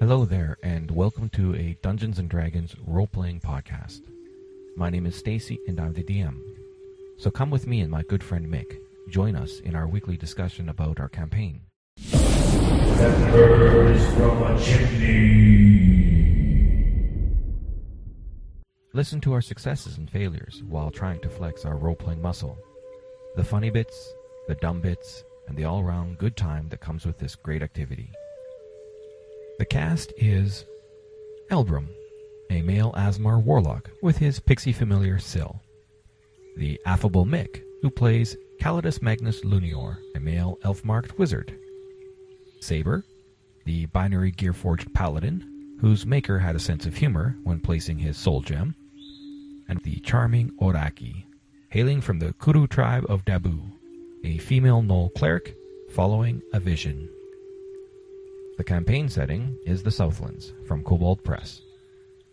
Hello there, and welcome to a Dungeons and Dragons role playing podcast. My name is Stacy, and I'm the DM. So come with me and my good friend Mick. Join us in our weekly discussion about our campaign. that from a chimney. Listen to our successes and failures while trying to flex our role playing muscle. The funny bits, the dumb bits, and the all round good time that comes with this great activity. The cast is Elbrum, a male Aasimar warlock with his pixie familiar Syl. The affable Mick, who plays Calidus Magnus Lunior, a male elf marked wizard. Saber, the binary gear-forged paladin, whose maker had a sense of humor when placing his soul gem. And the charming Oraki, hailing from the Kuru tribe of Dabu, a female Gnoll cleric following a vision. The campaign setting is the Southlands from Kobold Press.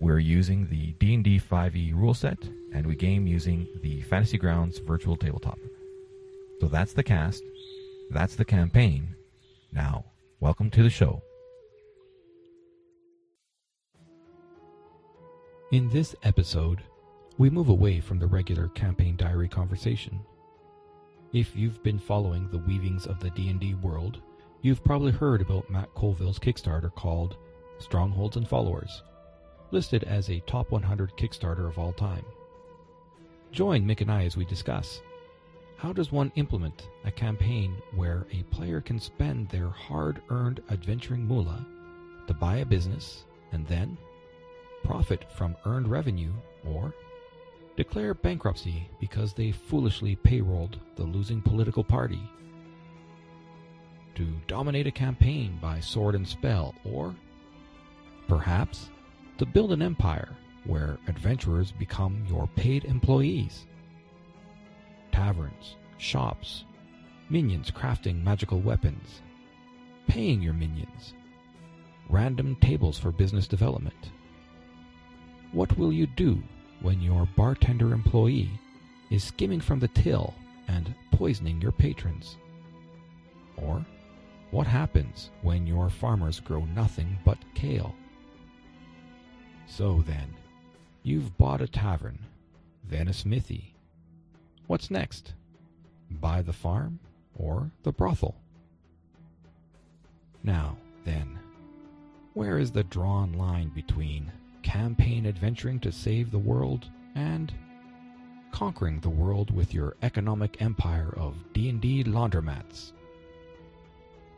We're using the D&D 5e E rule set, and we game using the Fantasy Grounds virtual tabletop. So that's the cast, that's the campaign. Now, welcome to the show. In this episode, we move away from the regular campaign diary conversation. If you've been following the weavings of the D&D world, you've probably heard about Matt Colville's Kickstarter called Strongholds and Followers, listed as a top 100 Kickstarter of all time. Join Mick and I as we discuss how does one implement a campaign where a player can spend their hard-earned adventuring moolah to buy a business and then profit from earned revenue or declare bankruptcy because they foolishly payrolled the losing political party to dominate a campaign by sword and spell, or perhaps to build an empire where adventurers become your paid employees. Taverns, shops, minions crafting magical weapons, paying your minions, random tables for business development. What will you do when your bartender employee is skimming from the till and poisoning your patrons? Or what happens when your farmers grow nothing but kale? So then, you've bought a tavern, then a smithy. What's next? Buy the farm or the brothel? Now, then, where is the drawn line between campaign adventuring to save the world and conquering the world with your economic empire of D&D laundromats?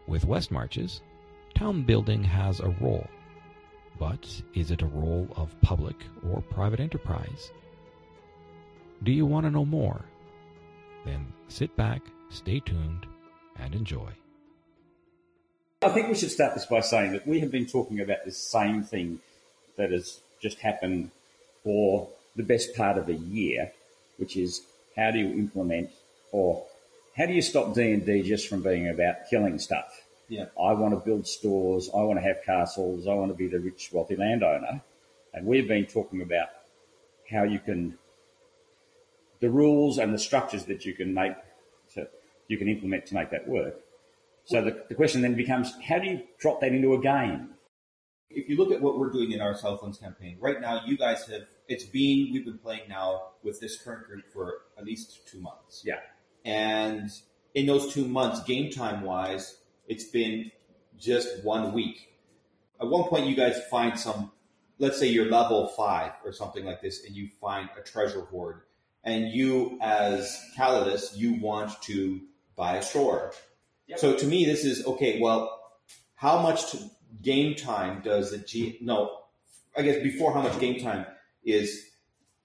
With West Marches, town building has a role. But is it a role of public or private enterprise? Do you want to know more? Then sit back, stay tuned, and enjoy. I think we should start this by saying that we have been talking about this same thing that has just happened for the best part of a year, which is how do you implement or how do you stop D and D just from being about killing stuff? Yeah. I want to build stores. I want to have castles. I want to be the rich, wealthy landowner. And we've been talking about how you can, the rules and the structures that you can make, to, you can implement to make that work. So the, the question then becomes, how do you drop that into a game? If you look at what we're doing in our Southlands campaign, right now you guys have it's been we've been playing now with this current group for at least two months. Yeah. And in those two months, game time wise, it's been just one week. At one point you guys find some let's say you're level five or something like this, and you find a treasure hoard. And you as Calidus, you want to buy a store. So to me, this is okay. Well, how much to, game time does the G? No, I guess before how much game time is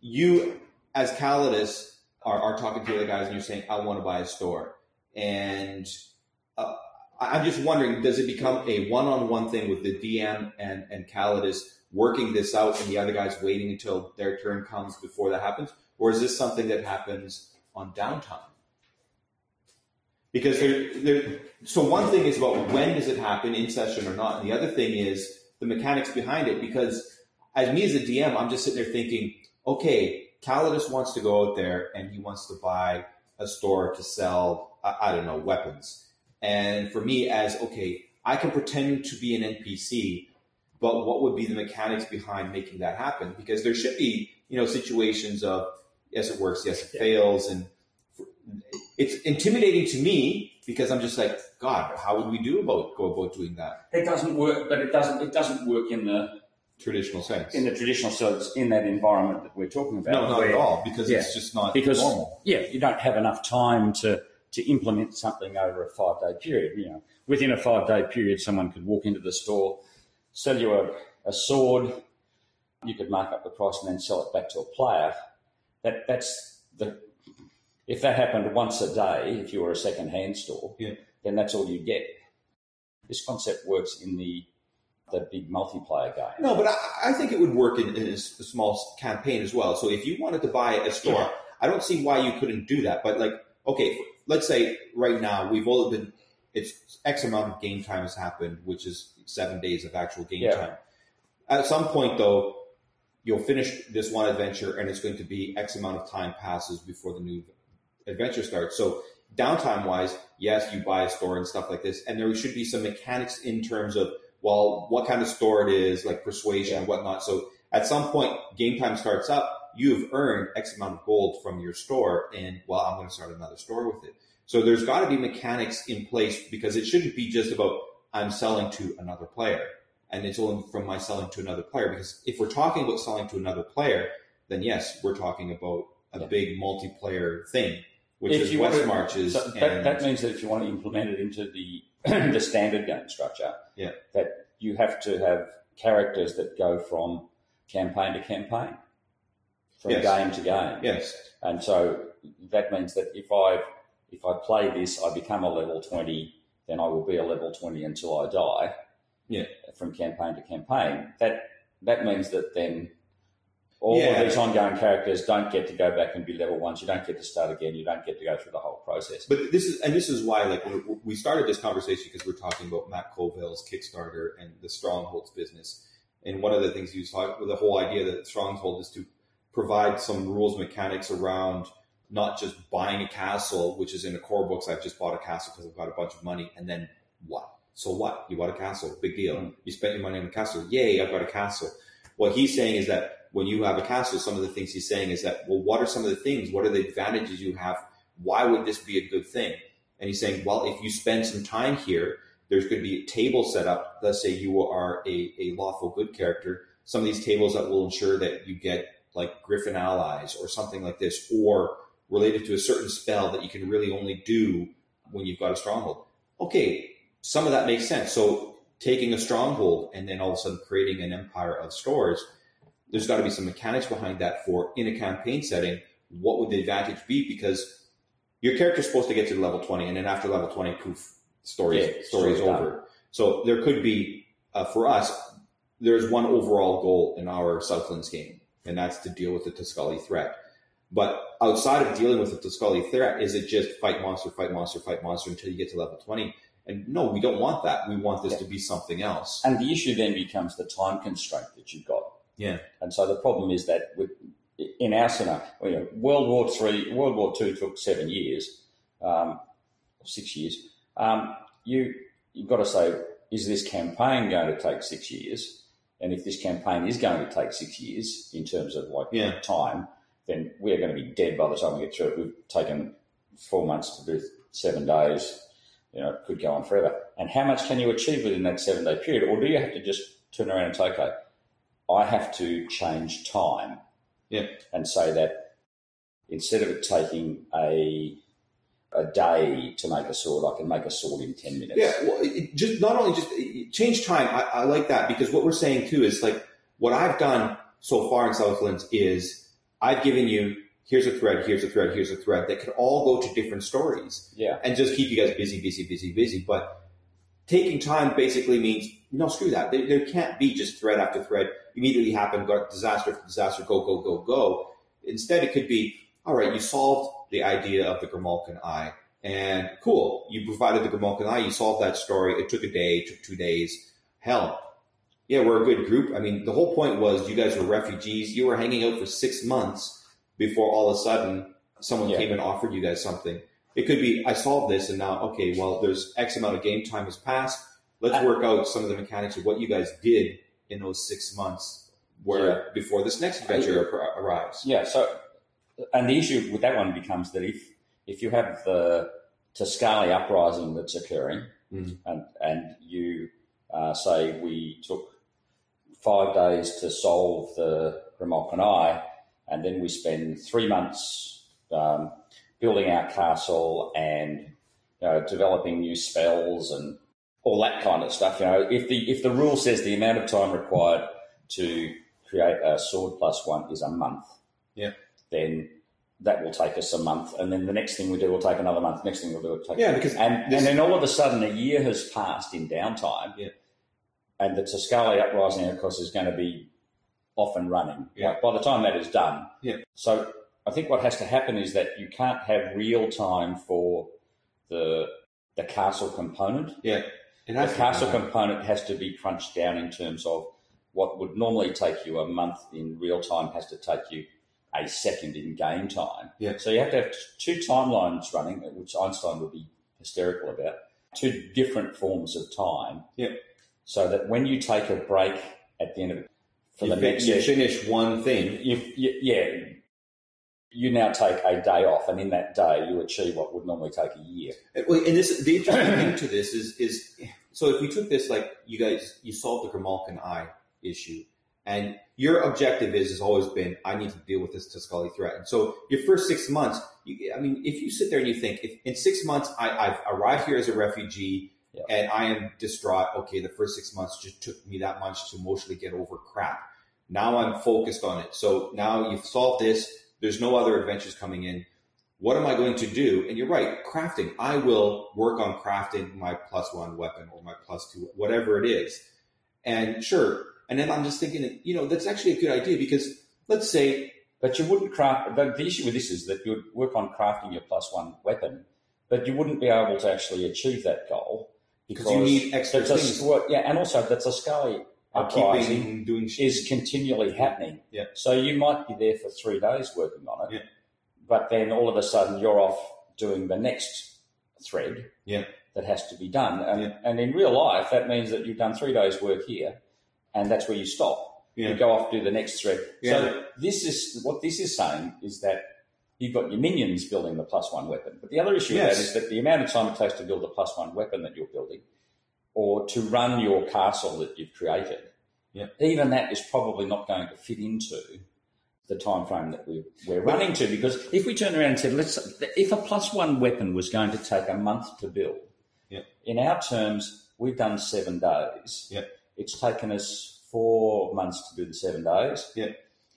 you as Calidus are, are talking to the other guys and you're saying, I want to buy a store. And uh, I'm just wondering, does it become a one-on-one thing with the DM and, and Calidus working this out and the other guys waiting until their turn comes before that happens? Or is this something that happens on downtime? Because there, there, so one thing is about when does it happen in session or not, and the other thing is the mechanics behind it. Because as me as a DM, I'm just sitting there thinking, okay, Calidus wants to go out there and he wants to buy a store to sell, I, I don't know, weapons. And for me, as okay, I can pretend to be an NPC, but what would be the mechanics behind making that happen? Because there should be, you know, situations of yes, it works, yes, it fails, and it's intimidating to me because I'm just like, God, how would we do about go about doing that It doesn't work, but it doesn't. It doesn't work in the traditional sense? in the traditional sense in that environment that we're talking about. no, not where- at all, because Yeah. it's just not because normal. yeah, you don't have enough time to to implement something over a five day period. You know, within a five day period, someone could walk into the store, sell you a, a sword. You could mark up the price and then sell it back to a player. That that's the if that happened once a day, if you were a second hand store, Yeah. then that's all you get. This concept works in the the big multiplayer game. No, but I, I think it would work in, in a small campaign as well. So if you wanted to buy a store, Yeah. I don't see why you couldn't do that. But like, okay, let's say right now we've all been, it's X amount of game time has happened, which is seven days of actual game Yeah. time. At some point, though, you'll finish this one adventure, and it's going to be X amount of time passes before the new adventure starts. So downtime wise, yes, you buy a store and stuff like this, and there should be some mechanics in terms of well, what kind of store it is, like persuasion and whatnot. So at some point, game time starts up. You've earned X amount of gold from your store, and well, I'm going to start another store with it. So there's got to be mechanics in place because it shouldn't be just about I'm selling to another player, and it's only from my selling to another player. Because if we're talking about selling to another player, then yes, we're talking about a Yeah. big multiplayer thing, which If is West to- Marches. So and, that, that means that if you want to implement it into the the standard game structure, Yeah. that you have to have characters that go from campaign to campaign, from Yes. game to game, yes, and so that means that if I if I play this, I become a level twenty, then I will be a level twenty until I die. Yeah. From campaign to campaign, that that means that then. All Yeah. of these ongoing characters don't get to go back and be level ones. You don't get to start again. You don't get to go through the whole process. But this is, and this is why, like, we we started this conversation because we're talking about Matt Colville's Kickstarter and the Strongholds business. And one of the things he was talking, the whole idea that Stronghold is to provide some rules mechanics around not just buying a castle, which is in the core books. I've just bought a castle because I've got a bunch of money, and then what? So what? You bought a castle, big deal. Mm. You spent your money on a castle, yay! I've got a castle. What he's saying is that when you have a castle, some of the things he's saying is that, well, what are some of the things? What are the advantages you have? Why would this be a good thing? And he's saying, well, if you spend some time here, there's going to be a table set up. Let's say you are a, a lawful good character. Some of these tables that will ensure that you get like Griffin allies or something like this, or related to a certain spell that you can really only do when you've got a stronghold. Okay, some of that makes sense. So taking a stronghold and then all of a sudden creating an empire of stores, there's got to be some mechanics behind that for in a campaign setting. What would the advantage be? Because your character's supposed to get to level 20, and then after level 20, poof, story, Yeah, story is over. So there could be, uh, for us, there's one overall goal in our Southlands game, and that's to deal with the Tosculi threat. But outside of dealing with the Tosculi threat, is it just fight monster, fight monster, fight monster until you get to level 20? And no, we don't want that. We want this Yeah. to be something else. And the issue then becomes the time constraint that you've got. Yeah. And so the problem is that with, in our scenario, you know, World War Three, World War Two took seven years, um, six years. Um, you you've got to say, is this campaign going to take six years? And if this campaign is going to take six years in terms of like Yeah. time, then we are going to be dead by the time we get through it. We've taken four months to do seven days. You know, it could go on forever. And how much can you achieve within that seven day period? Or do you have to just turn around and say, okay, I have to change time Yeah. and say that instead of it taking a a day to make a sword, I can make a sword in ten minutes. Yeah, well, it, just not only just change time. I, I like that because what we're saying too is like what I've done so far in Southlands is I've given you here's a thread, here's a thread, here's a thread that could all go to different stories Yeah. and just keep you guys busy, busy, busy, busy. But taking time basically means no, screw that. There, there can't be just thread after thread immediately happen, got disaster after disaster, go, go, go, go. Instead, it could be all right. You solved the idea of the Grimalkin Eye, and cool. You provided the Grimalkin Eye. You solved that story. It took a day. It took two days. Hell, yeah, we're a good group. I mean, the whole point was you guys were refugees. You were hanging out for six months before all of a sudden someone Yeah. came and offered you guys something. It could be I solved this, and now okay, well, there's X amount of game time has passed. Let's I- work out some of the mechanics of what you guys did in those six months where before this next adventure ar- arrives. Yeah. So, and the issue with that one becomes that if if you have the Tosculi uprising that's occurring, Mm. and and you uh, say we took five days to solve the Ramokanai, and then we spend three months um, building our castle and you know, developing new spells and all that kind of stuff. You know, if the if the rule says the amount of time required to create a sword plus one is a month, Yeah. then that will take us a month, and then the next thing we do will take another month. Next thing we'll do will take Yeah, because and, and then all of a sudden, a year has passed in downtime. Yeah. And the Tosculi uprising, of course, is going to be off and running. Yeah. Like, by the time that is done. Yeah. So I think what has to happen is that you can't have real time for the the castle component. it The castle component has to be crunched down in terms of what would normally take you a month in real time has to take you a second in game time. Yeah. So you have to have two timelines running, which Einstein would be hysterical about, two different forms of time. Yeah. So that when you take a break at the end of it for you, the fi- next you session, finish one thing. you, you, yeah, you now take a day off, and in that day you achieve what would normally take a year. And this the interesting thing to this is is so if we took this like you guys you solved the Grimalkin eye issue, and your objective is has always been I need to deal with this Tosculi threat. And so your first six months, you, I mean, if you sit there and you think if in six months I, I've arrived here as a refugee. Yeah. And I am distraught. Okay, the first six months just took me that much to emotionally get over crap. Now I'm focused on it. So now you've solved this. There's no other adventures coming in what am I going to do? And you're right, crafting. I will work on crafting my plus one weapon or my plus two, whatever it is. And sure. And then I'm just thinking, you know, that's actually a good idea because let's say, But you wouldn't craft. The, the issue with this is that you'd work on crafting your plus one weapon, but you wouldn't be able to actually achieve that goal because you need extra that's a- things. well, yeah, and also that's a I'm uprising doing sh- is continually happening. Yeah. So you might be there for three days working on it. Yeah. But then all of a sudden you're off doing the next thread. Yeah. That has to be done, and Yeah. and in real life that means that you've done three days work here, and that's where you stop. Yeah. You go off do the next thread. Yeah. So this is what this is saying is that you've got your minions building the plus one weapon. But the other issue Yes. with that is that the amount of time it takes to build the plus one weapon that you're building, or to run your castle that you've created, Yeah. even that is probably not going to fit into the time frame that we, we're running to. Because if we turn around and said, let's, if a plus one weapon was going to take a month to build, Yeah. in our terms, we've done seven days. Yeah. It's taken us four months to do the seven days. Yeah.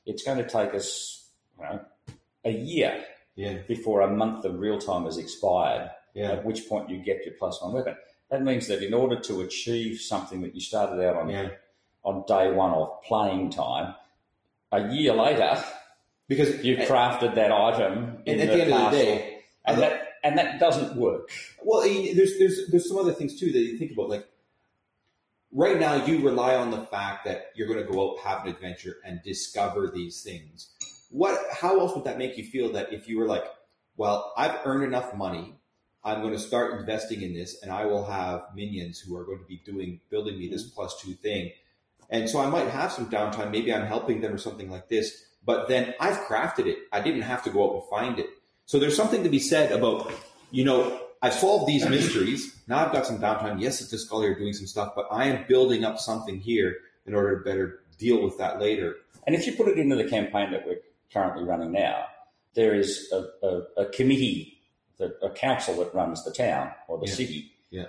It's going to take us, you know, a year yeah, before a month of real time has expired, yeah, at which point you get your plus one weapon. That means that in order to achieve something that you started out on yeah. on day one of playing time, a year later Because you've crafted that item in and at the the end of the day, and that and that doesn't work. Well, there's there's there's some other things too that you think about. Like right now, you rely on the fact that you're going to go out, have an adventure, and discover these things. What? How else would that make you feel? That if you were like, well, I've earned enough money, I'm going to start investing in this, and I will have minions who are going to be doing building me this mm-hmm. plus two thing, and so I might have some downtime. Maybe I'm helping them or something like this. But then I've crafted it. I didn't have to go out and find it. So there's something to be said about, you know, I've solved these mysteries. Now I've got some downtime. Yes, it's a scholar doing some stuff, but I am building up something here in order to better deal with that later. And if you put it into the campaign that we're currently running now, there is a, a, a committee, that, a council that runs the town or the Yeah. city. Yeah.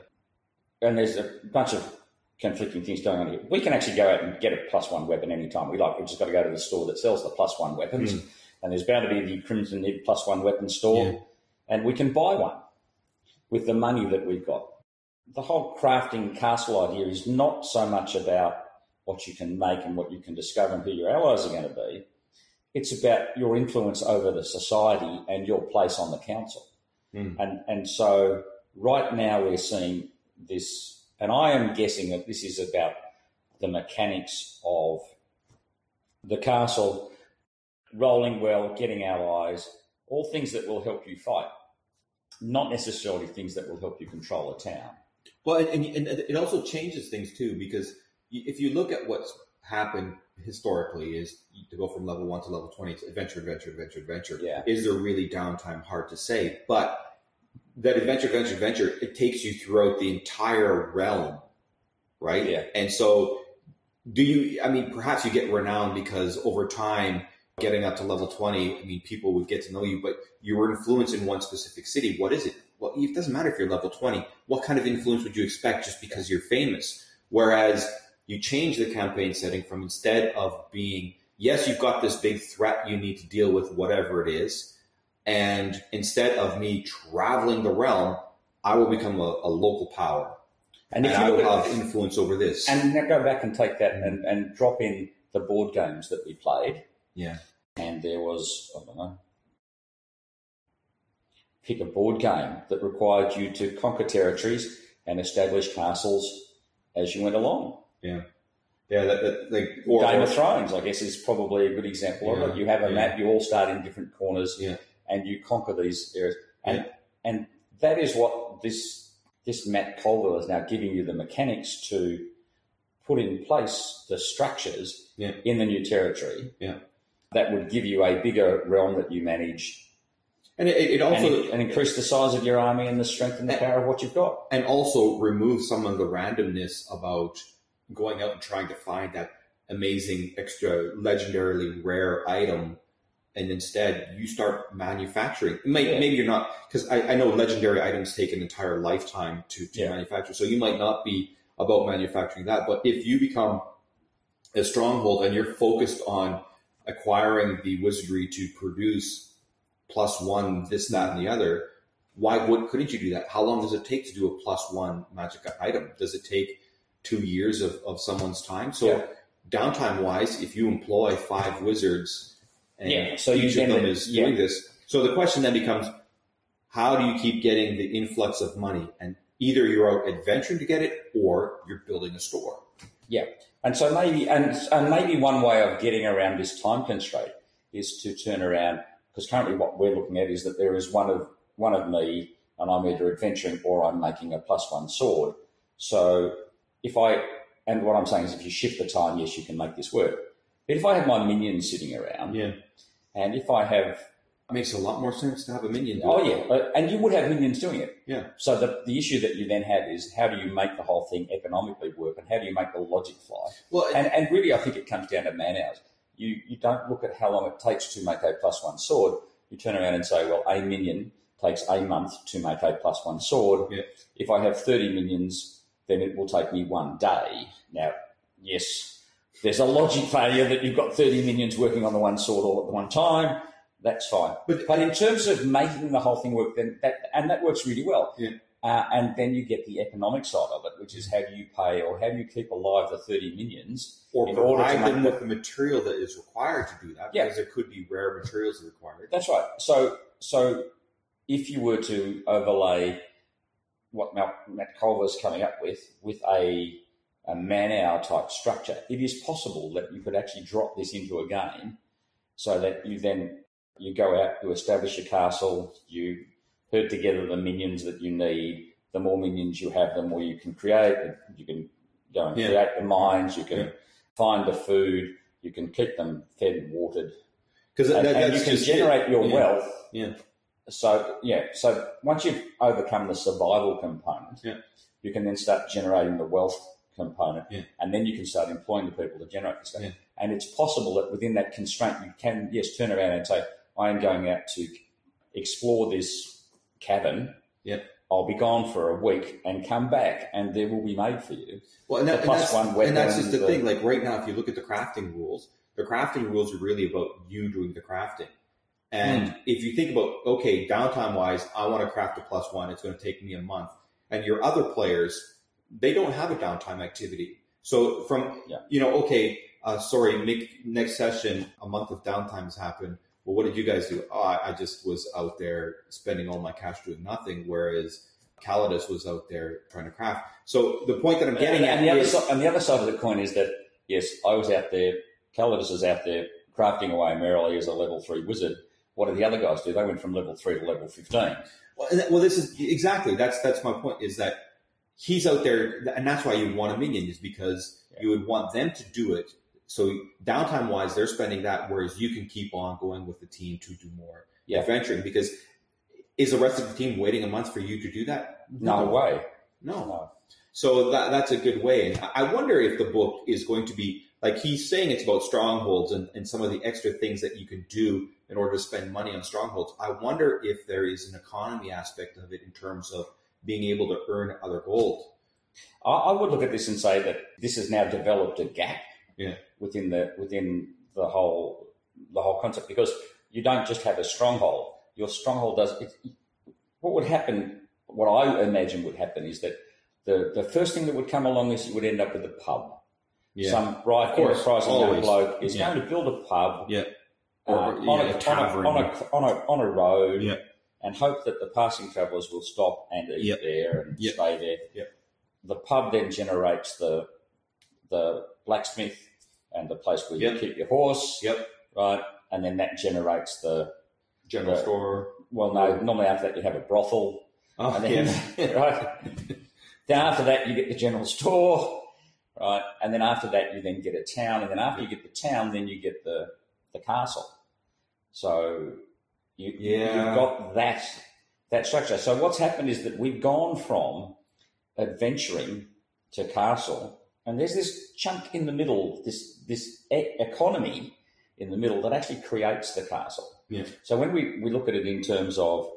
And there's a bunch of conflicting things going on here. We can actually go out and get a plus one weapon anytime we like. We've just got to go to the store that sells the plus one weapons. Mm. And there's bound to be the Crimson Nib plus one weapon store. Yeah. And we can buy one with the money that we've got. The whole crafting castle idea is not so much about what you can make and what you can discover and who your allies are going to be. It's about your influence over the society and your place on the council. Mm. And and so right now we're seeing this, and I am guessing that this is about the mechanics of the castle rolling well, getting allies, all things that will help you fight, not necessarily things that will help you control a town. Well, and, and, and it also changes things too, because if you look at what's happened historically is to go from level one to level 20 to adventure, adventure, adventure, adventure. Yeah. Is there really downtime? Hard to say. But that adventure, adventure, adventure, it takes you throughout the entire realm, right? Yeah. And so do you, I mean, perhaps you get renowned because over time, getting up to level 20, I mean, people would get to know you, but you were influenced in one specific city. What is it? Well, it doesn't matter if you're level 20. What kind of influence would you expect just because you're famous? Whereas you change the campaign setting from instead of being, yes, you've got this big threat you need to deal with, whatever it is. And instead of me traveling the realm, I will become a, a local power. And And, if you I will have influence over this. And now go back and take that and, and drop in the board games that we played. yeah. And there was, I don't know, pick a board game that required you to conquer territories and establish castles as you went along. Yeah. Yeah. That, that, like, or, Game or- of Thrones, I guess, is probably a good example of it. You have a yeah. map, you all start in different corners, Yeah. and you conquer these areas. And and that is what this this Matt Colville is now giving you the mechanics to put in place the structures Yeah. in the new territory. Yeah. That would give you a bigger realm that you manage and it, it also, and increase the size of your army and the strength and the power of what you've got. and also remove some of the randomness about going out and trying to find that amazing extra legendarily rare item and instead you start manufacturing maybe, Yeah. maybe you're not because I, I know legendary items take an entire lifetime to, to Yeah. manufacture so you might not be about manufacturing that but if you become a stronghold and you're focused on acquiring the wizardry to produce plus one this that and the other why would couldn't you do that? How long does it take to do a plus one magic item? Does it take two years of, of someone's time? So Yeah. downtime wise, if you employ five wizards and Yeah, so you each of them is yeah. doing this, so the question then becomes, how do you keep getting the influx of money? And either you're out adventuring to get it, or you're building a store. Yeah. And so maybe and, and maybe one way of getting around this time constraint is to turn around because currently what we're looking at is that there is one of one of me and I'm either adventuring or I'm making a plus one sword. So if I and what I'm saying is if you shift the time, yes, you can make this work. But if I have my minions sitting around Yeah, and if I have it makes a lot more sense to have a minion. Oh it. yeah, and you would have minions doing it. Yeah. So the the issue that you then have is how do you make the whole thing economically work, and how do you make the logic fly? Well, And and really, I think it comes down to man hours. You you don't look at how long it takes to make a plus one sword. You turn around and say, well, a minion takes a month to make a plus one sword. Yeah. If I have thirty minions, then it will take me one day. Now, yes, there's a logic failure that you've got thirty minions working on the one sword all at the one time. That's fine. But- But in terms of making the whole thing work, then that and that works really well. Yeah. Uh, and then you get the economic side of it, which is how do you pay or how do you keep alive the thirty minions or in order to them the- with the material that is required to do that, Yeah. because there could be rare materials required. That's right. So, so if you were to overlay what Matt, Matt Colville's coming up with with a, a man hour type structure, it is possible that you could actually drop this into a game, so that you then you go out, you establish a castle, you herd together the minions that you need. The more minions you have, the more you can create. You can go and Yeah. create the mines. You can Yeah. find the food. You can keep them fed and watered Because that, you can just it. generate your Yeah. wealth. Yeah. So yeah, so once you've overcome the survival component, Yeah. you can then start generating the wealth component, Yeah. and then you can start employing the people to generate the stuff. Yeah. And it's possible that within that constraint, you can yes turn around and say, "I am going out to explore this cavern. Yeah. I'll be gone for a week and come back, and there will be made for you." Well, and, that, and that's, one and that's just the weapon, thing. Like right now, if you look at the crafting rules, the crafting rules are really about you doing the crafting. And if you think about, okay, downtime wise, I want to craft a plus one. It's going to take me a month. And your other players, they don't have a downtime activity. So from, Yeah. you know, okay, uh, sorry, Mick, next session, a month of downtime has happened. Well, what did you guys do? Oh, I, I just was out there spending all my cash doing nothing. Whereas Calidus was out there trying to craft. So the point that I'm getting and, at and the other is, side, and the other side of the coin is that yes, I was out there. Calidus is out there crafting away merrily as a level three wizard. What did the other guys do? They went from level three to level fifteen. Well, that- well, this is exactly that's that's my point. Is that he's out there, and that's why you want a minion, is because Yeah. you would want them to do it so downtime wise, they're spending that, whereas you can keep on going with the team to do more Yeah. adventuring. Because is the rest of the team waiting a month for you to do that? No way. no. No. So that that's a good way. And I wonder if the book is going to be like he's saying it's about strongholds and, and some of the extra things that you can do in order to spend money on strongholds. I wonder if there is an economy aspect of it in terms of being able to earn other gold. I, I would look at this and say that this has now developed a gap Yeah. within the within the whole the whole concept because you don't just have a stronghold. Your stronghold does. It, what would happen? What I imagine would happen is that the the first thing that would come along is you would end up with a pub. Some right enterprising young bloke is Yeah. going to build a pub Yeah. uh, Or, on, yeah, a, a tavern. on, a, on, a, on a road Yeah. and hope that the passing travellers will stop and eat Yep. there and Yep. stay there. Yep. The pub then generates the the blacksmith and the place where you keep your horse, Yep. right? And then that generates the General Yeah. store. well, no, normally after that you have a brothel, Oh, and then yeah. right. Then after that you get the general store, right? And then after that you then get a town, and then after you get the town, then you get the the castle. So you, Yeah. you've got that that structure. So what's happened is that we've gone from adventuring to castle, and there's this chunk in the middle, this this e- economy in the middle that actually creates the castle. Yeah. So when we, we look at it in terms of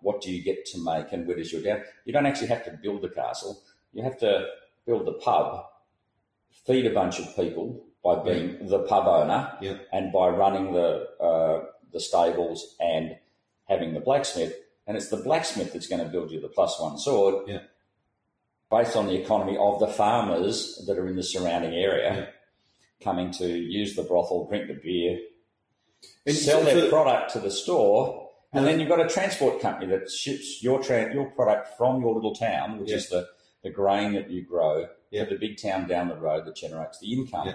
what do you get to make and where does your down, you don't actually have to build the castle. You have to build the pub, feed a bunch of people by being the pub owner, Yeah. and by running the uh, the stables and having the blacksmith. And it's the blacksmith that's going to build you the plus one sword, Yeah. based on the economy of the farmers that are in the surrounding area, Yeah. coming to use the brothel, drink the beer, And sell so- their so- product to the store, and then you've got a transport company that ships your tra- your product from your little town, which Yeah. is the, the grain that you grow, Yeah. to the big town down the road that generates the income. Yeah.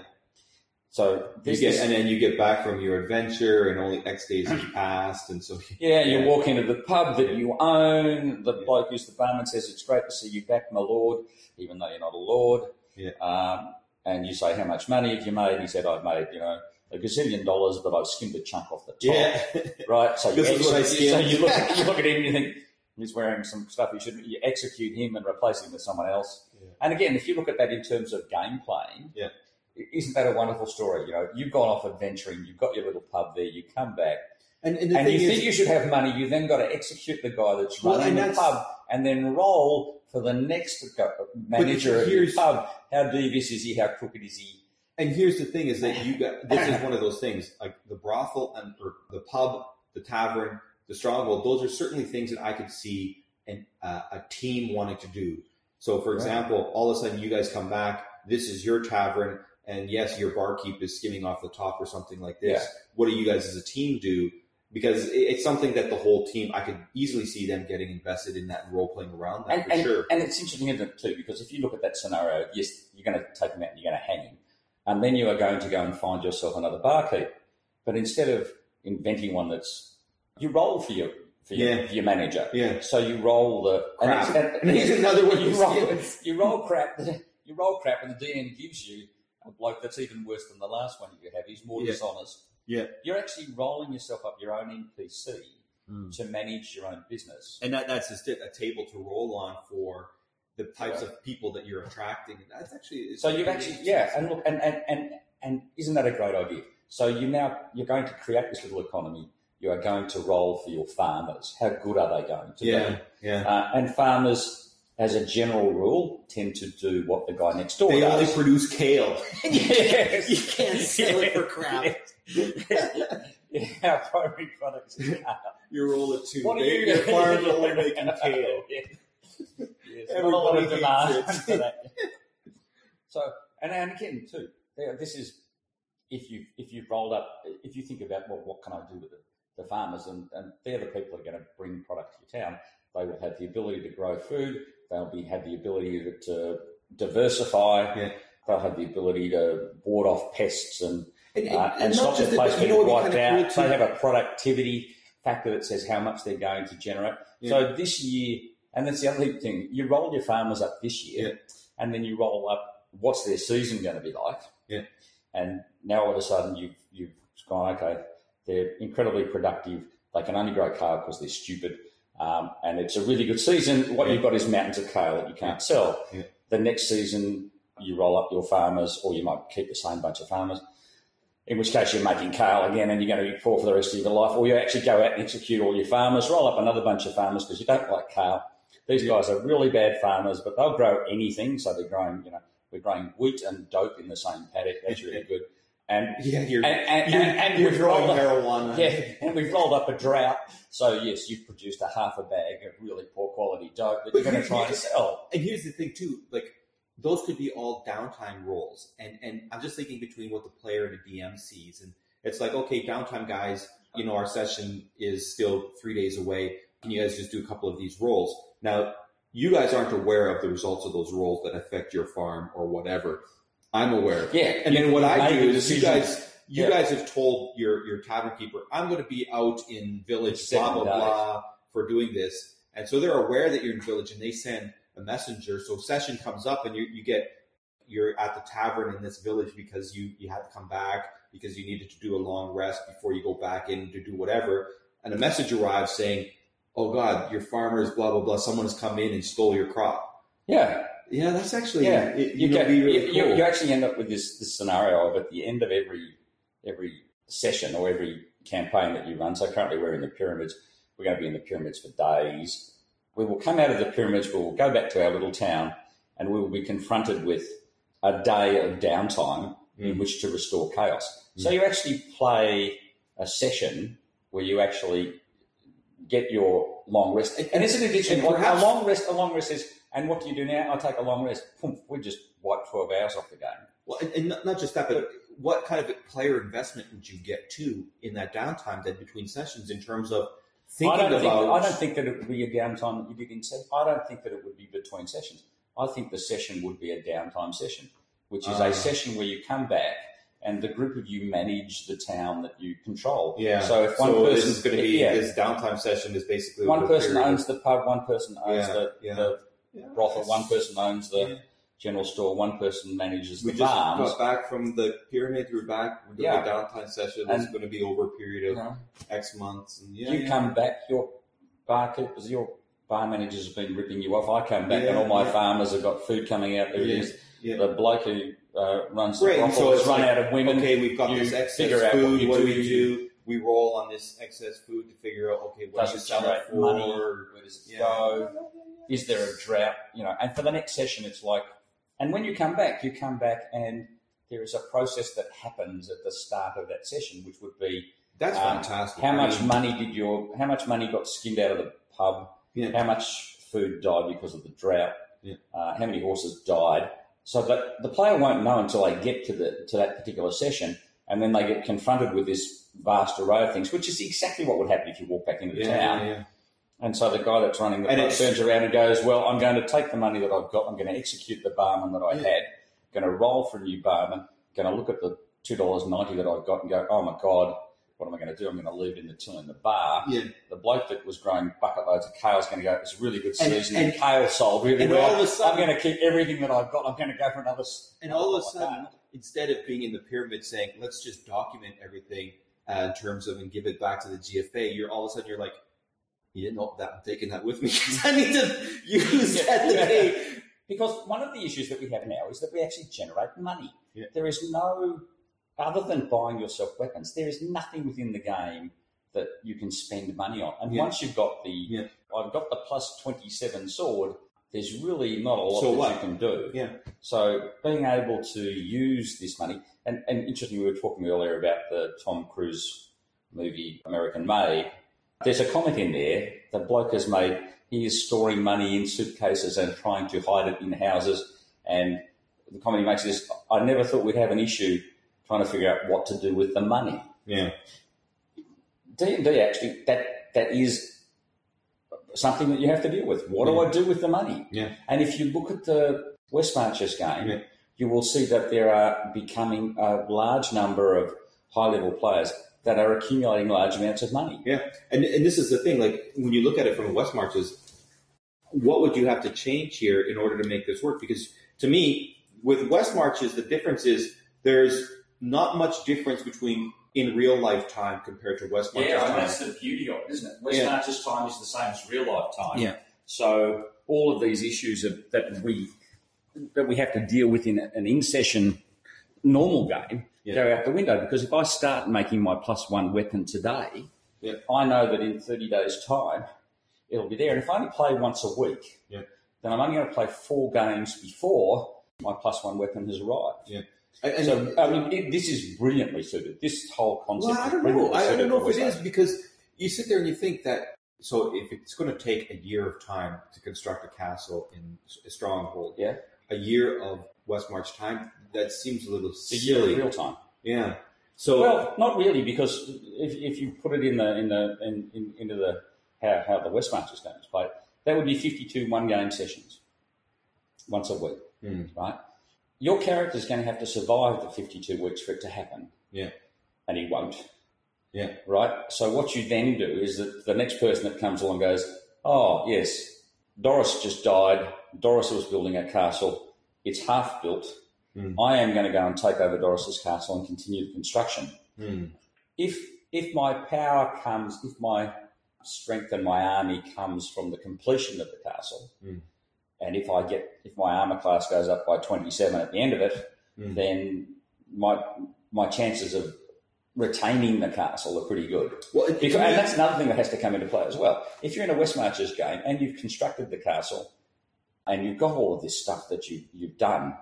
So You get, this- and then you get back from your adventure, and only X days has passed, and so yeah, you Yeah. walk into the pub that you own. The bloke who's the barman says, "It's great to see you back, my lord," even though you're not a lord. Yeah. Um, and you say, "How much money have you made?" He said, "I've made, you know, a gazillion dollars, but I've skimmed a chunk off the top." yeah, Right. So you, This is what I execute- so you look you look at him and you think he's wearing some stuff he shouldn't. You execute him and replace him with someone else. Yeah. And again, if you look at that in terms of game playing, Yeah. isn't that a wonderful story? You know, you've gone off adventuring, you've got your little pub there, you come back, and, and and you is, think you should have money. You then got to execute the guy that's Well, running the pub, and then roll for the next go- uh, manager of your pub. How devious is he? How crooked is he? And here's the thing: is that you got this is one of those things like the brothel and or the pub, the tavern, the stronghold. Those are certainly things that I could see an, uh, a team wanting to do. So, for Right. example, all of a sudden you guys come back. This is your tavern, and yes, your barkeep is skimming off the top or something like this. Yeah. What do you guys as a team do? Because it's something that the whole team, I could easily see them getting invested in that role playing around that And, for and, sure. and it's interesting, isn't it, too? Because if you look at that scenario, yes, you're going to take him out and you're going to hang him. And then you are going to go and find yourself another barkeep. But instead of inventing one that's, you roll for your, for your, Yeah. for your manager. Yeah. So you roll the and Crap. it's- and- And here's another one You roll, you roll crap. You roll crap, and the DM gives you a bloke that's even worse than the last one you have. He's more Yeah. dishonest. Yeah. You're actually rolling yourself up your own NPC Mm. to manage your own business. and that that's just it, a table to roll on for the types Yeah. of people that you're attracting. That's actually So you've actually, yeah, and look, and, and, and, and isn't that a great idea? So you now, you're going to create this little economy. You are going to roll for your farmers. How good are they going to yeah, be? yeah. Uh, and farmers, as a general rule, tend to do what the guy next door They only produce kale. Yes. You can't sell it for crap. yeah, our primary products. is kale. You roll it too. What are They, you? your farm's only making kale. Yeah. Yes, a lot of Everybody demand hates it. for that. So, and, and again, too, this is if you if you've rolled up, if you think about well, what can I do with the, the farmers, and, and they're the people that are going to bring product to your town. They will have the ability to grow food. They'll be have the ability to, to diversify. Yeah. They'll have the ability to ward off pests and And, uh, and, stop the place but you getting know what would wiped out. kind of cool they have a productivity factor that says how much they're going to generate. Yeah. So this year, and that's the other thing, you roll your farmers up this year, Yeah. and then you roll up what's their season going to be like. Yeah. and now all of a sudden you've you've gone okay. They're incredibly productive. They can only grow kale because they're stupid, um, and it's a really good season. What Yeah. you've got is mountains of kale that you can't sell. Yeah. The next season you roll up your farmers, or you might keep the same bunch of farmers. In which case you're making kale again, and you're going to be poor for the rest of your life. Or you actually go out and execute all your farmers, roll up another bunch of farmers because you don't like kale. These guys are really bad farmers, but they'll grow anything. So they're growing, you know, we're growing wheat and dope in the same paddock. That's really good. And Yeah, you're and, and, you're, and, and we've rolled up- marijuana. yeah, and we've rolled up a drought. So yes, you've produced a half a bag of really poor quality dope that But you're going to try and sell. And here's the thing too, like those could be all downtime roles. And and I'm just thinking between what the player and the DM sees. And it's like, okay, downtime guys, you know, our session is still three days away. Can you guys just do a couple of these roles? Now, you guys aren't aware of the results of those roles that affect your farm or whatever. I'm aware. Yeah, And then what I do is you guys you Yeah. guys have told your your tavern keeper, I'm going to be out in village, blah blah blah, for doing this, and so they're aware that you're in village, and they send a messenger. So session comes up, and you you get you're at the tavern in this village because you you had to come back because you needed to do a long rest before you go back in to do whatever, and a message arrives saying, "Oh God, your farmers, blah blah blah, someone has come in and stole your crop." Yeah, Yeah, that's actually yeah. it, you, you get, be really you, cool. you actually end up with this, this scenario of at the end of every every session or every campaign that you run. So currently we're in the pyramids. We're going to be in the pyramids for days. We will come out of the pyramids. We will go back to our little town, and we will be confronted with a day of downtime in Mm. which to restore chaos. So you actually play a session where you actually get your long rest. And isn't it interesting? Like, a long rest, a long rest is, and what do you do now? I take a long rest. Poof, we just wipe 12 hours off the game. Well, and, and not- just that, but what kind of player investment would you get to in that downtime then between sessions in terms of thinking I don't, think, about? I don't think that it would be a downtime that you did in session. I don't think that it would be between sessions. I think the session would be a downtime session, which is Ah. a session where you come back and the group of you manage the town that you control. yeah. So if one so person is going to be yeah, this downtime session is basically one person owns the pub, one person owns Yeah, the, yeah. the Yeah. brothel, one person owns the Yeah. general store, one person manages We the just farms. got back from the pyramid. We're back. We're doing Yeah. a downtime session. And- It's going to be over a period of know, X months. And yeah, you yeah. come back, your barkeepers, your bar managers have been ripping you off. I come back and all my yeah. farmers have got food coming out. Yeah, is. yeah. The bloke who uh, runs the and brothel so it's run like, out of women. Okay, we've got You this excess figure out what food. you What, do do. we do? We roll on this excess food to figure out okay, what Does do you it generate for? money? Where does it Yeah. go? Is there a drought? You know, and for the next session, it's like, and when you come back, you come back and there is a process that happens at the start of that session, which would be That's Um, fantastic. how I much mean, money did your, how much money got skimmed out of the pub? Yeah. How much food died because of the drought? Yeah. Uh, how many horses died? So that the player won't know until they get to the to that particular session, and then they get confronted with this vast array of things, which is exactly what would happen if you walk back into the Yeah, town. yeah, yeah. And so the guy that's running the And turns around and goes, "Well, I'm going to take the money that I've got. I'm going to execute the barman that I had. Going to roll for a new barman. I'm Going to look at the two dollars ninety that I've got and go, oh my god, what am I going to do? I'm going to leave in the till in the bar. Yeah. The bloke that was growing bucket loads of kale is going to go. It's a really good season. and- And, kale sold really and well. all of a sudden- I'm going to keep everything that I've got. I'm going to go for another. And all of a sudden, that. instead of being in the pyramid saying, let's just document everything uh, in terms of and give it back to the GFA, you're all of a sudden you're like, you didn't know that I'm taking that with me 'cause I need to use Yeah, that yeah. today. Because one of the issues that we have now is that we actually generate money. Yeah. There is no, other than buying yourself weapons, there is nothing within the game that you can spend money on. And Yeah. once you've got the, Yeah. I've got the plus 27 sword, there's really not a lot So that what? you can do. Yeah. So being able to use this money, and, and interestingly, we were talking earlier about the Tom Cruise movie American Made. There's a comment in there the bloke has made. He is storing money in suitcases and trying to hide it in houses. And the comment he makes is, I never thought we'd have an issue trying to figure out what to do with the money. Yeah. D and D actually that that is something that you have to deal with. What do I do with the money? Yeah. And if you look at the West Marches game, Yeah. you will see that there are becoming a large number of high level players that are accumulating large amounts of money. Yeah, and and this is the thing. Like when you look at it from West Marches, what would you have to change here in order to make this work? Because to me, with West Marches, the difference is there's not much difference between in real life time compared to West Yeah, and time. that's the beauty of it, isn't it? West Yeah. Time is the same as real life time. Yeah. So all of these issues of, that we that we have to deal with in an in session normal game Yeah. go out the window because if I start making my plus one weapon today, Yeah. I know that in thirty days' time it'll be there. And if I only play once a week, Yeah. then I'm only going to play four games before my plus one weapon has arrived. And, and- So I mean, it, this is brilliantly suited. This whole concept. Well, I don't know. I, I don't know if it is because you sit there and you think that. So if it's going to take a year of time to construct a castle in a stronghold, Yeah. a year of West March time, that seems a little a year silly. of real time. Yeah. So Well, not really, because if, if you put it in the in the in, in, into the how, how the West Marches game is played, that would be fifty-two one-game sessions, once a week, Hmm. right? Your character is going to have to survive the fifty-two weeks for it to happen, yeah, and he won't, yeah, right? So what you then do is that the next person that comes along goes, "Oh yes, Doris just died. Doris was building a castle. It's half built. Hmm. I am going to go and take over Doris's castle and continue the construction." Hmm. if if my power comes, if my strength and my army comes from the completion of the castle, Mm. And if I get if my armor class goes up by twenty seven at the end of it, Mm. then my my chances of retaining the castle are pretty good. Well, it, and that's another thing that has to come into play as well. If you're in a West Marches game and you've constructed the castle and you've got all of this stuff that you, you've done,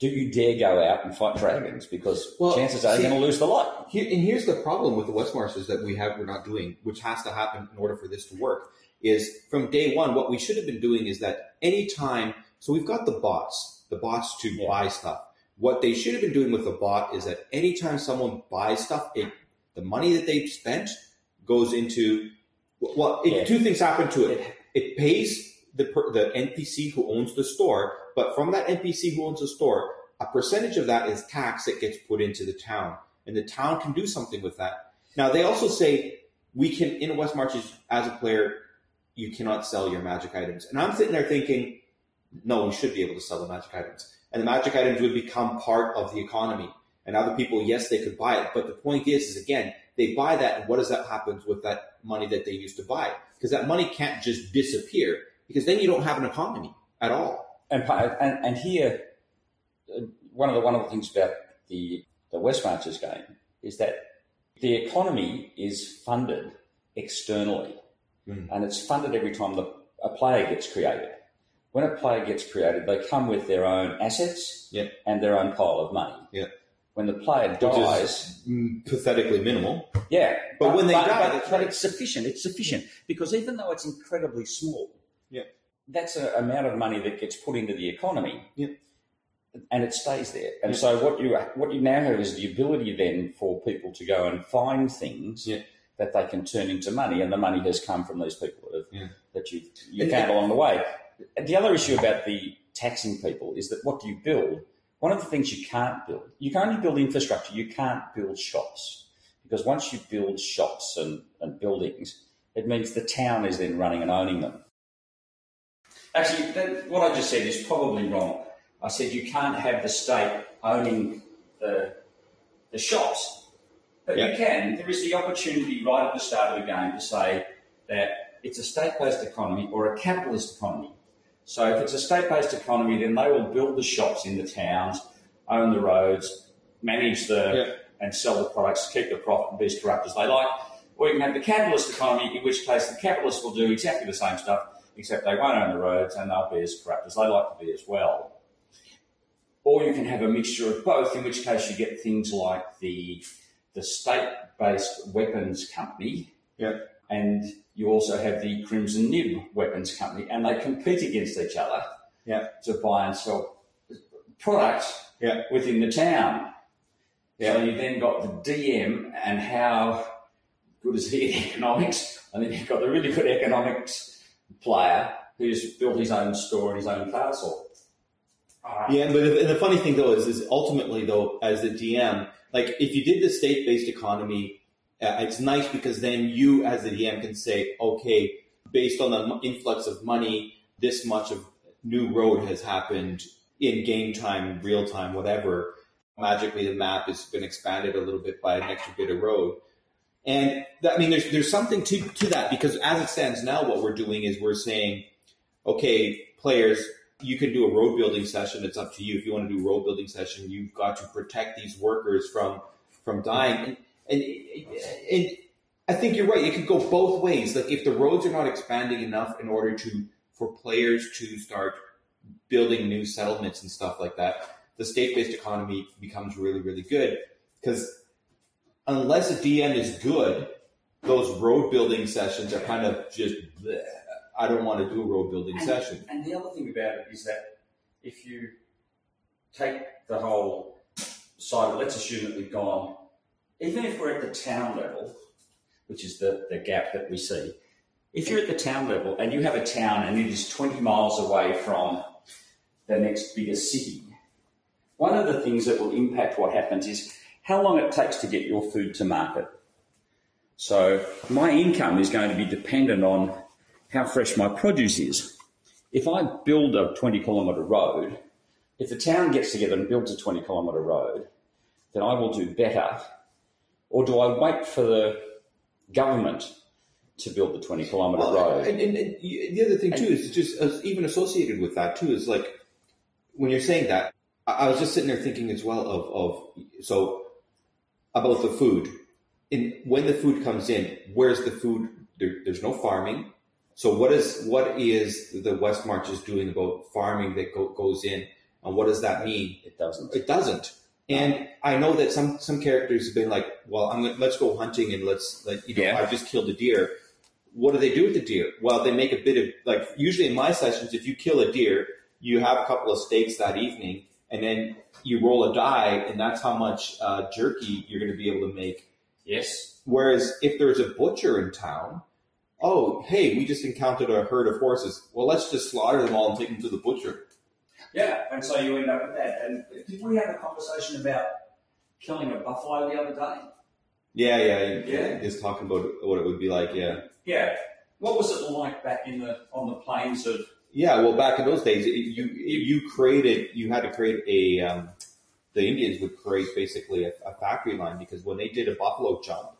do you dare go out and fight dragons? Because Well, chances are see- you're going to lose the lot. Here, and here's the problem with the West Marches that we have we're not doing, which has to happen in order for this to work. Is from day one, what we should have been doing is that anytime, so we've got the bots, the bots to Yeah. buy stuff. What they should have been doing with the bot is that anytime someone buys stuff, it, the money that they've spent goes into well, it, Yeah. two things happen to it. It pays the the NPC who owns the store, but from that NPC who owns the store, a percentage of that is tax that gets put into the town, and the town can do something with that. Now they also say we can in West Marches as a player, you cannot sell your magic items, and I'm sitting there thinking, no, we should be able to sell the magic items, and the magic items would become part of the economy. And other people, yes, they could buy it, but the point is, is again, they buy that, and what does that happen with that money that they used to buy? Because that money can't just disappear, because then you don't have an economy at all. And, and, and here, one of the wonderful things about the, the West Marches game is that the economy is funded externally. Mm. And it's funded every time the, a player gets created. When a player gets created, they come with their own assets Yeah. and their own pile of money. Yeah. When the player dies, pathetically minimal. yeah, But when they but, die, but, but it's sufficient. It's sufficient because even though it's incredibly small, Yeah. that's an amount of money that gets put into the economy, Yeah. and it stays there. And Yeah. so what you what you now have is the ability then for people to go and find things Yeah. That they can turn into money, and the money has come from these people that, Yeah. that you you found along the way. The other issue about the taxing people is that what do you build? One of the things you can't build, you can only build infrastructure. You can't build shops because once you build shops and, and buildings, it means the town is then running and owning them. Actually, that, what I just said is probably wrong. I said you can't have the state owning the, the shops, but Yeah. you can. There is the opportunity right at the start of the game to say that it's a state-based economy or a capitalist economy. So if it's a state-based economy, then they will build the shops in the towns, own the roads, manage the Yeah. and sell the products, keep the profit, and be as corrupt as they like. Or you can have the capitalist economy, in which case the capitalists will do exactly the same stuff, except they won't own the roads and they'll be as corrupt as they like to be as well. Or you can have a mixture of both, in which case you get things like the the state-based weapons company, Yeah. and you also have the Crimson Nib Weapons Company, and they compete against each other Yeah. to buy and sell products Yeah. within the town. Yeah. So you've then got the DM and how good is he at economics, and then you've got the really good economics player who's built his own store and his own castle. Yeah, but the, the funny thing though is, is ultimately though, as the DM, like if you did the state-based economy, uh, it's nice because then you, as the DM, can say, okay, based on the influx of money, this much of new road has happened in game time, real time, whatever. magically the map has been expanded a little bit by an extra bit of road. And that, I mean, there's there's something to to that because as it stands now, what we're doing is we're saying, okay, players, you can do a road building session. It's up to you. If you want to do a road building session, you've got to protect these workers from from dying. And and, and I think you're right. It could go both ways. Like if the roads are not expanding enough in order to for players to start building new settlements and stuff like that, the state-based economy becomes really, really good. Because unless a DM is good, those road building sessions are kind of just. bleh. I don't want to do a road building And- session. And the other thing about it is that if you take the whole side, let's assume that we've gone, even if we're at the town level, which is the, the gap that we see, if you're at the town level and you have a town and it is 20 miles away from the next biggest city, one of the things that will impact what happens is how long it takes to get your food to market. So my income is going to be dependent on how fresh my produce is. If I build a 20 kilometre road, if the town gets together and builds a 20 kilometre road, then I will do better. Or do I wait for the government to build the 20 kilometre Well, road? and, and, and the other thing too is just even associated with that too is like when you're saying that, I, I was just sitting there thinking as well of, of so about the food. In when the food comes in, where's the food? There, there's no farming. So what is what is the West Marches doing about farming that go, goes in, and what does that mean? it doesn't. It doesn't. And I know that some some characters have been like, well, I'm gonna, let's go hunting and let's like you know Yeah. I just killed a deer. What do they do with the deer? Well, they make a bit of like usually in my sessions, if you kill a deer, you have a couple of steaks that evening, and then you roll a die, and that's how much uh, jerky you're going to be able to make. Yes. Whereas if there's a butcher in town, oh hey, we just encountered a herd of horses. Well, let's just slaughter them all and take them to the butcher. Yeah, and so you end up with that. And did we have a conversation about killing a buffalo the other day? Yeah, yeah, Yeah. Just talking about what it would be like. Yeah. Yeah. What was it like back in the on the plains of Yeah, well, back in those days, it- you you created you had to create a um, the Indians would create basically a, a factory line because when they did a buffalo jump,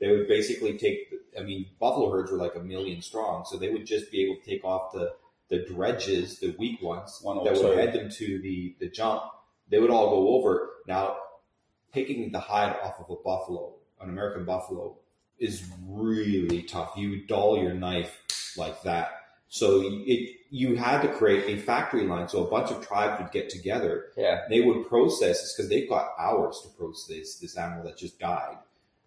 they would basically take. I mean, buffalo herds were like a million strong, so they would just be able to take off the the dredges, the weak ones One that would head them to the the jump. They would all go over. Now, taking the hide off of a buffalo, an American buffalo, is really tough. You would dull your knife like that. So it, you had to create a factory line. So a bunch of tribes would get together. Yeah. They would process this because they've got hours to process this, this animal that just died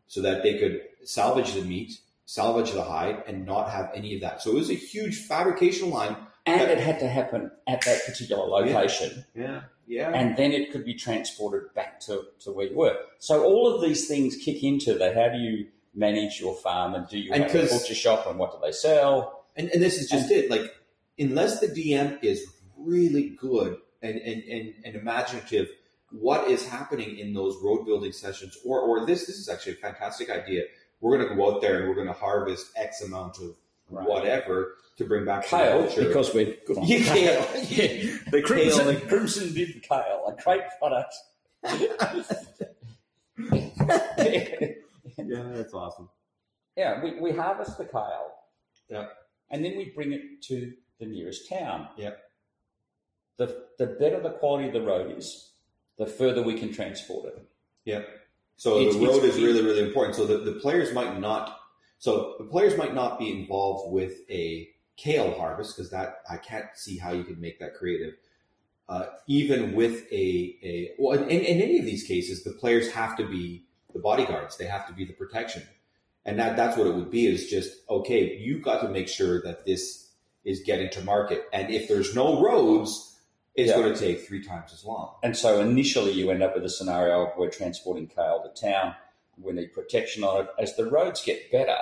so that they could salvage the meat, salvage the hide, and not have any of that. So it was a huge fabrication line. and it had to happen at that particular location. Yeah. Yeah. and then it could be transported back to, to where you were. So all of these things kick into the how do you manage your farm and do you And have a butcher shop and what do they sell? And, and this is just it. Like, unless the DM is really good and, and, and, and imaginative, what is happening in those road building sessions, or, or this, this is actually a fantastic idea. We're going to go out there and we're going to harvest X amount of Right. whatever to bring back to Kale, the because we're good on Yeah, kale. kale. yeah. The Crimson, Kale. Crimson did kale, a great product. yeah, that's awesome. Yeah, we, we harvest the kale. Yeah. And then we bring it to the nearest town. Yeah. The, the better the quality of the road is, the further we can transport it. Yeah. So It's- the road is really, really important. So the, the players might not, so the players might not be involved with a kale harvest because that I can't see how you could make that creative. Uh, even with a a well, in, in any of these cases, the players have to be the bodyguards. They have to be the protection, and that that's what it would be. Is just okay. You got to make sure that this is getting to market, and if there's no roads, it's Yeah. going to take three times as long. And so initially you end up with a scenario of we're transporting kale to town. We need protection on it. As the roads get better,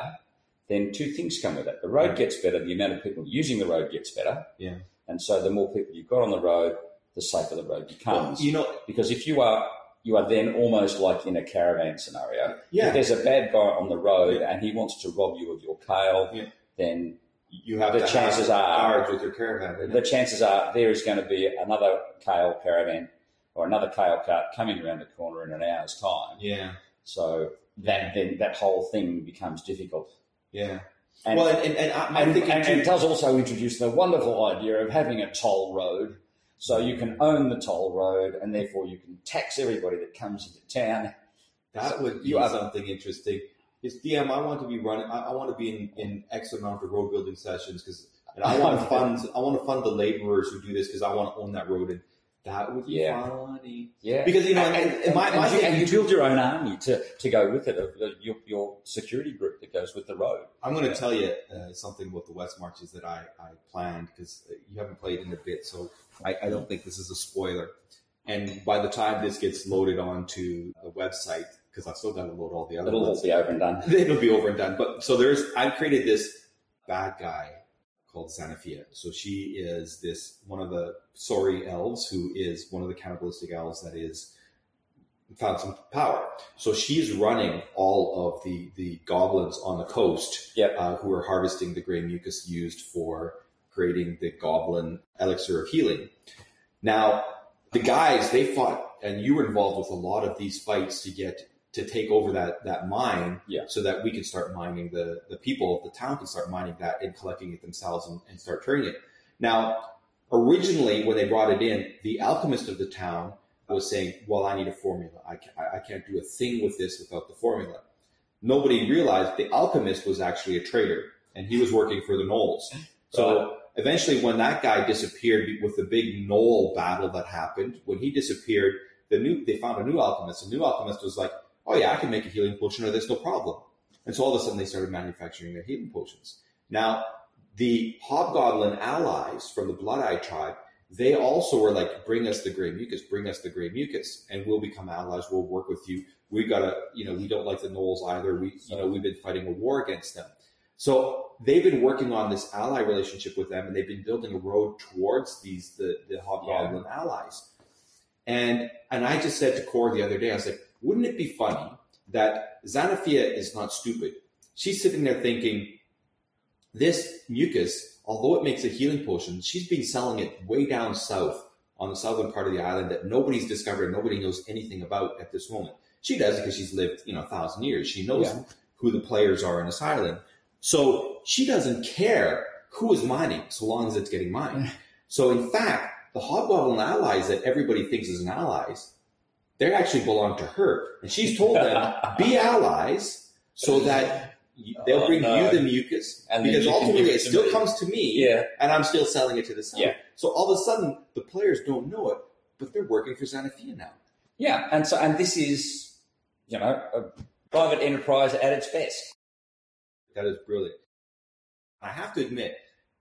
then two things come with it. The road Yeah. gets better, the amount of people using the road gets better. Yeah. And so the more people you've got on the road, the safer the road Well, becomes. you know, because if you are you are then almost like in a caravan scenario. yeah. If there's a bad guy on the road and he wants to rob you of your kale, Yeah. then you have The to chances have are- with your caravan. the chances are there is going to be another kale caravan or another kale cart coming around the corner in an hour's time. Yeah, So that then that whole thing becomes difficult. yeah. And, well, and, and, I, and, think and, and it does also introduce the wonderful idea of having a toll road. So you can own the toll road, and therefore you can tax everybody that comes into town. That would be You something interesting. Is DM? I want to be running. I, I want to be in, in X amount of road building sessions because, and I want to fund. I want to fund the laborers who do this because I want to own that road, and that would be Yeah. funny. Yeah, Because you know, and, and, and, my, and my you, and you build your own army to, to go with it, your, your security group that goes with the road. I'm going to tell you uh, something about the West Marches that I, I planned because you haven't played in a bit, so I, I don't think this is a spoiler. And by the time this gets loaded onto the website, because I've still got to load all the other It'll ones, be over and done. it'll be over and done. But so there's, I've created this bad guy called Xanathia. So she is this one of the sorry elves who is one of the cannibalistic elves that is found some power. So she's running all of the the goblins on the coast Yep. uh, who are harvesting the gray mucus used for creating the goblin elixir of healing. Now, the guys they fought, and you were involved with a lot of these fights to get to take over that that mine, Yeah. so that we can start mining the the people of the town can start mining that and collecting it themselves and, and start turning it. Now, originally when they brought it in, the alchemist of the town was saying, "Well, I need a formula. I can't, I can't do a thing with this without the formula." Nobody realized the alchemist was actually a traitor, and he was working for the Gnolls. So eventually, when that guy disappeared with the big Gnoll battle that happened, when he disappeared, the new they found a new alchemist. The new alchemist was like, "Oh yeah, I can make a healing potion of this, no problem." And so all of a sudden, they started manufacturing their healing potions. Now, the hobgoblin allies from the Blood Eye tribe, they also were like, bring us the gray mucus, bring us the gray mucus, and we'll become allies. We'll work with you. We gotta, you know, we don't like the Gnolls either. We, you know, we've been fighting a war against them. So they've been working on this ally relationship with them, and they've been building a road towards these the the hobgoblin allies. And and I just said to Core the other day, I was like, wouldn't it be funny that Xanathia is not stupid? She's sitting there thinking, this mucus, although it makes a healing potion, she's been selling it way down south on the southern part of the island that nobody's discovered, nobody knows anything about at this moment. She does it because she's lived, you know, a thousand years. She knows Yeah. who the players are in this island. So she doesn't care who is mining so long as it's getting mined. so in fact, the hobgoblin allies that everybody thinks is an allies, they actually belong to her. And she's told them, be allies so that you- they'll Oh, bring no. you the mucus And because ultimately it still me. comes to me Yeah. and I'm still selling it to the seller. Yeah. So all of a sudden, the players don't know it, but they're working for Xanathia now. Yeah, and so and this is, you know, a private enterprise at its best. That is brilliant. I have to admit,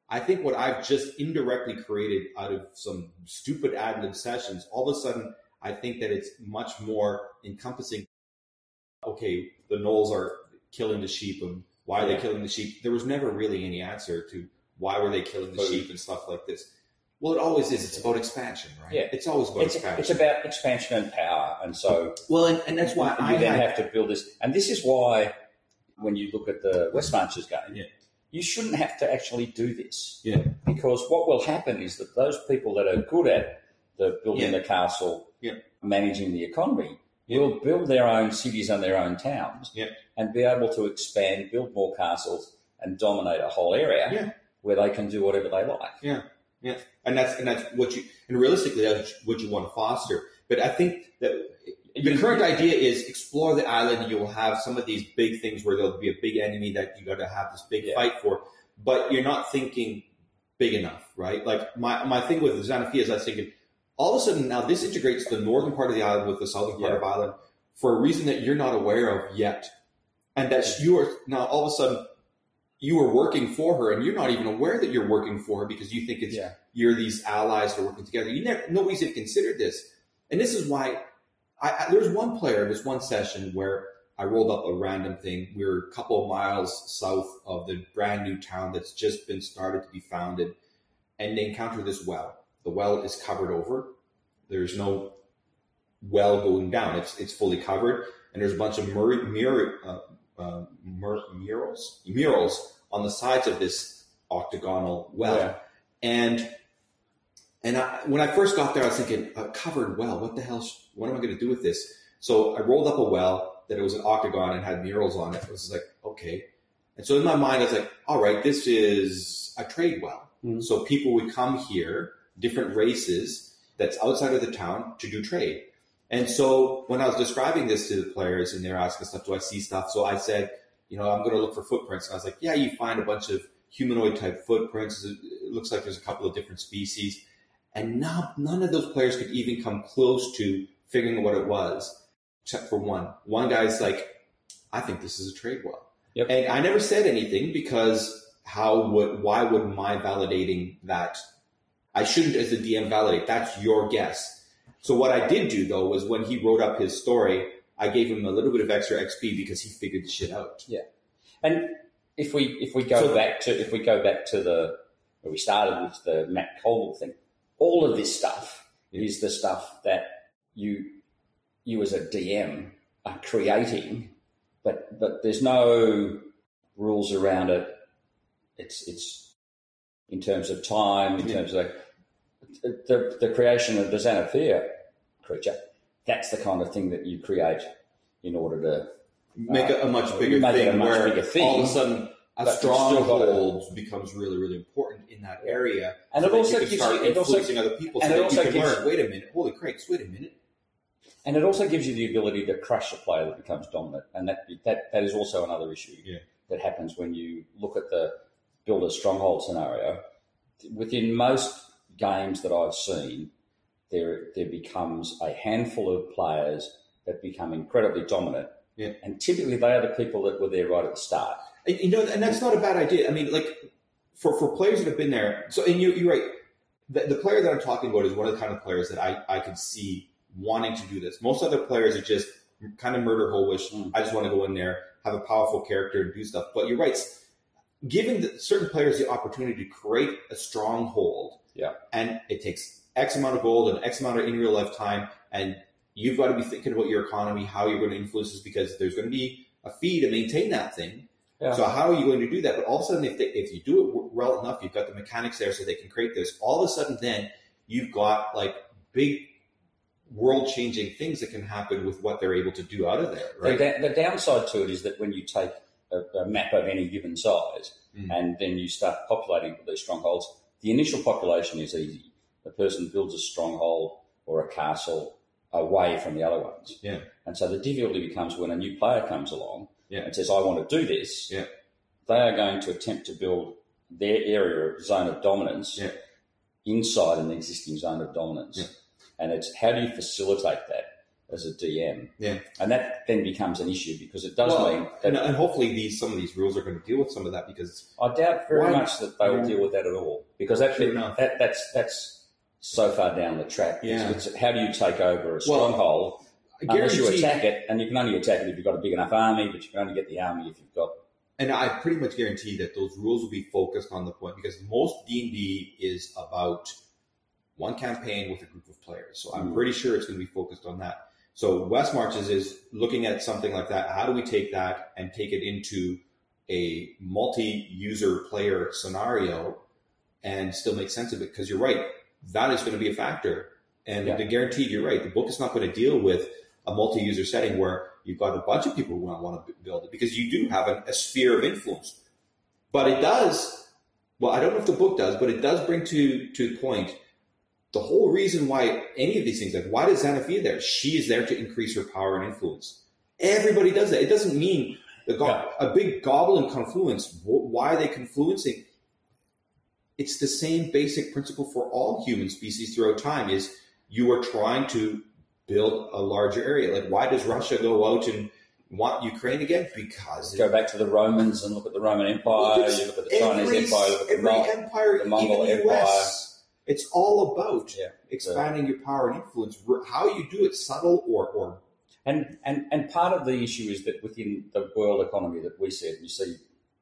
I think what I've just indirectly created out of some stupid ad lib sessions, all of a sudden, I think that it's much more encompassing. Okay, the Gnolls are killing the sheep, and why are they killing the sheep? There was never really any answer to why were they killing the Food. sheep and stuff like this. Well, it always is. It's about expansion, right? Yeah. It's always about It's, expansion. it's about expansion and power, and so well, and, and that's why you I then had, have to build this. And this is why, when you look at the West Marches game, Yeah. you shouldn't have to actually do this. Yeah. Because what will happen is that those people that are good at the building Yeah. the castle, Yeah. managing the economy, will build their own cities and their own towns, Yeah. and be able to expand, build more castles, and dominate a whole area where they can do whatever they like. Yeah, yeah, and that's and that's what you and realistically that's what you want to foster. But I think that the current idea is explore the island. You will have some of these big things where there'll be a big enemy that you got to have this big Yeah. fight for, but you're not thinking big enough, right? Like my my thing with Xanathia is I was thinking all of a sudden now this integrates the northern part of the island with the southern part Yeah. of the island for a reason that you're not aware of yet, and that you are now all of a sudden you are working for her and you're not even aware that you're working for her because you think it's Yeah. you're these allies that are working together. You never nobody's even considered this, and this is why I, I there's one player in this one session where I rolled up a random thing. We are a couple of miles south of the brand new town that's just been started to be founded, and they encounter this well. The well is covered over. There's no well going down. It's it's fully covered, and there's a bunch of mur- mirror, uh, uh, mur- murals murals on the sides of this octagonal well Yeah. and And I, when I first got there, I was thinking, a covered well, what the hell? sh- What am I going to do with this? So I rolled up a well that it was an octagon and had murals on it. I was like, okay. And so in my mind, I was like, all right, this is a trade well. Mhm. So people would come here, different races that's outside of the town to do trade. And so when I was describing this to the players and they're asking stuff, do I see stuff? So I said, you know, I'm going to look for footprints. And I was like, yeah, you find a bunch of humanoid type footprints. It it looks like there's a couple of different species. And now none of those players could even come close to figuring out what it was, except for one. One guy's like, I think this is a trade well. Yep. And I never said anything because how would, why would my validating that? I shouldn't, as a DM, validate. That's your guess. So what I did do though was when he wrote up his story, I gave him a little bit of extra XP because he figured the shit out. Yeah, and if we if we go So- back to if we go back to the where we started with the Matt Colville thing, all of this stuff is the stuff that you you as a DM are creating, but but there's no rules around it. It's it's in terms of time, in Yeah. terms of the the creation of the Xanathia creature. That's the kind of thing that you create in order to Make it a much uh, bigger Make it thing a much where bigger thing, all of a sudden a but you've still got stronghold becomes really, really important in that area. And so it also you gives you- it also- influencing other people so and it also gives- learn, wait a minute, holy crikes, wait a minute. And it also gives you the ability to crush a player that becomes dominant, and that that, that is also another issue Yeah. that happens when you look at the build a stronghold scenario. Within most games that I've seen, there there becomes a handful of players that become incredibly dominant, Yeah. and typically they are the people that were there right at the start. And, you know, and that's not a bad idea. I mean, like for, for players that have been there. So, and you, you're right. The, the player that I'm talking about is one of the kind of players that I, I could see wanting to do this. Most other players are just kind of murder hole-ish. Mm. I just want to go in there, have a powerful character, and do stuff. But you're right. Giving the, certain players the opportunity to create a stronghold, Yeah. and it takes X amount of gold and X amount of in real life time, and you've got to be thinking about your economy, how you're going to influence this, because there's going to be a fee to maintain that thing. Yeah. So how are you going to do that? But all of a sudden, if they, if you do it well enough, you've got the mechanics there, so they can create this. All of a sudden, then you've got like big world-changing things that can happen with what they're able to do out of there, right? The, the downside to it is that when you take a, a map of any given size Mm. and then you start populating with these strongholds, the initial population is easy. The person builds a stronghold or a castle away from the other ones. Yeah. And so the difficulty becomes when a new player comes along Yeah. and says, I want to do this, Yeah. they are going to attempt to build their area of zone of dominance Yeah. inside an existing zone of dominance. Yeah. And it's how do you facilitate that as a DM? Yeah. And that then becomes an issue because it does Well, mean that and, hopefully these some of these rules are going to deal with some of that because I doubt very Why- much that they will deal with that at all because that, True enough. that that's that's so far down the track. Yeah. It's, how do you take over a stronghold I unless you attack it, and you can only attack it if you've got a big enough army, but you can only get the army if you've got and I pretty much guarantee that those rules will be focused on the point because most D and D is about one campaign with a group of players. So I'm Mm. pretty sure it's going to be focused on that. So West Marches is looking at something like that. How do we take that and take it into a multi-user player scenario and still make sense of it? Because you're right, that is going to be a factor. And Yeah. the guaranteed, you're right. The book is not going to deal with a multi-user setting where you've got a bunch of people who want, to build it because you do have a, a sphere of influence. But it does. Well, I don't know if the book does, but it does bring to to point the whole reason why any of these things, like why does Xanathia there? She is there to increase her power and influence. Everybody does that. It doesn't mean the go- Yeah. a big goblin confluence. Why are they confluencing? It's the same basic principle for all human species throughout time. Is you are trying to build a larger area. Like why does Russia go out and want Ukraine again? Because go back to the Romans and look at the Roman Empire, Look at you look at the Chinese every, Empire, look at the empire, the Mongol US. It's all about Yeah. expanding your power and influence. How you do it, subtle or or And, and and part of the issue is that within the world economy that we see, you see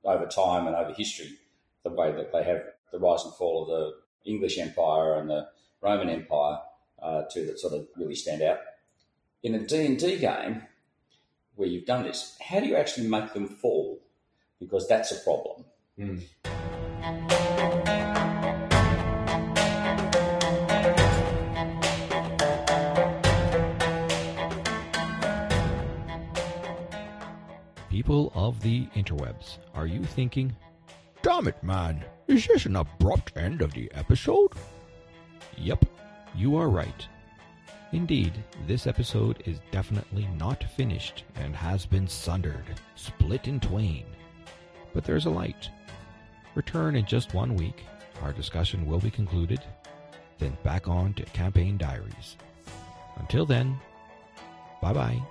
over time and over history, the way that they have the rise and fall of the English Empire and the Roman Empire, uh, two that sort of really stand out. In a D&D game, where you've done this, how do you actually make them fall? Because that's a problem. People of the interwebs, are you thinking, Damn it, man, is this an abrupt end of the episode? Yep, you are right. Indeed, this episode is definitely not finished and has been sundered, split in twain. But there's a light. Return in just one week. Our discussion will be concluded. Then back on to Campaign Diaries. Until then, bye bye.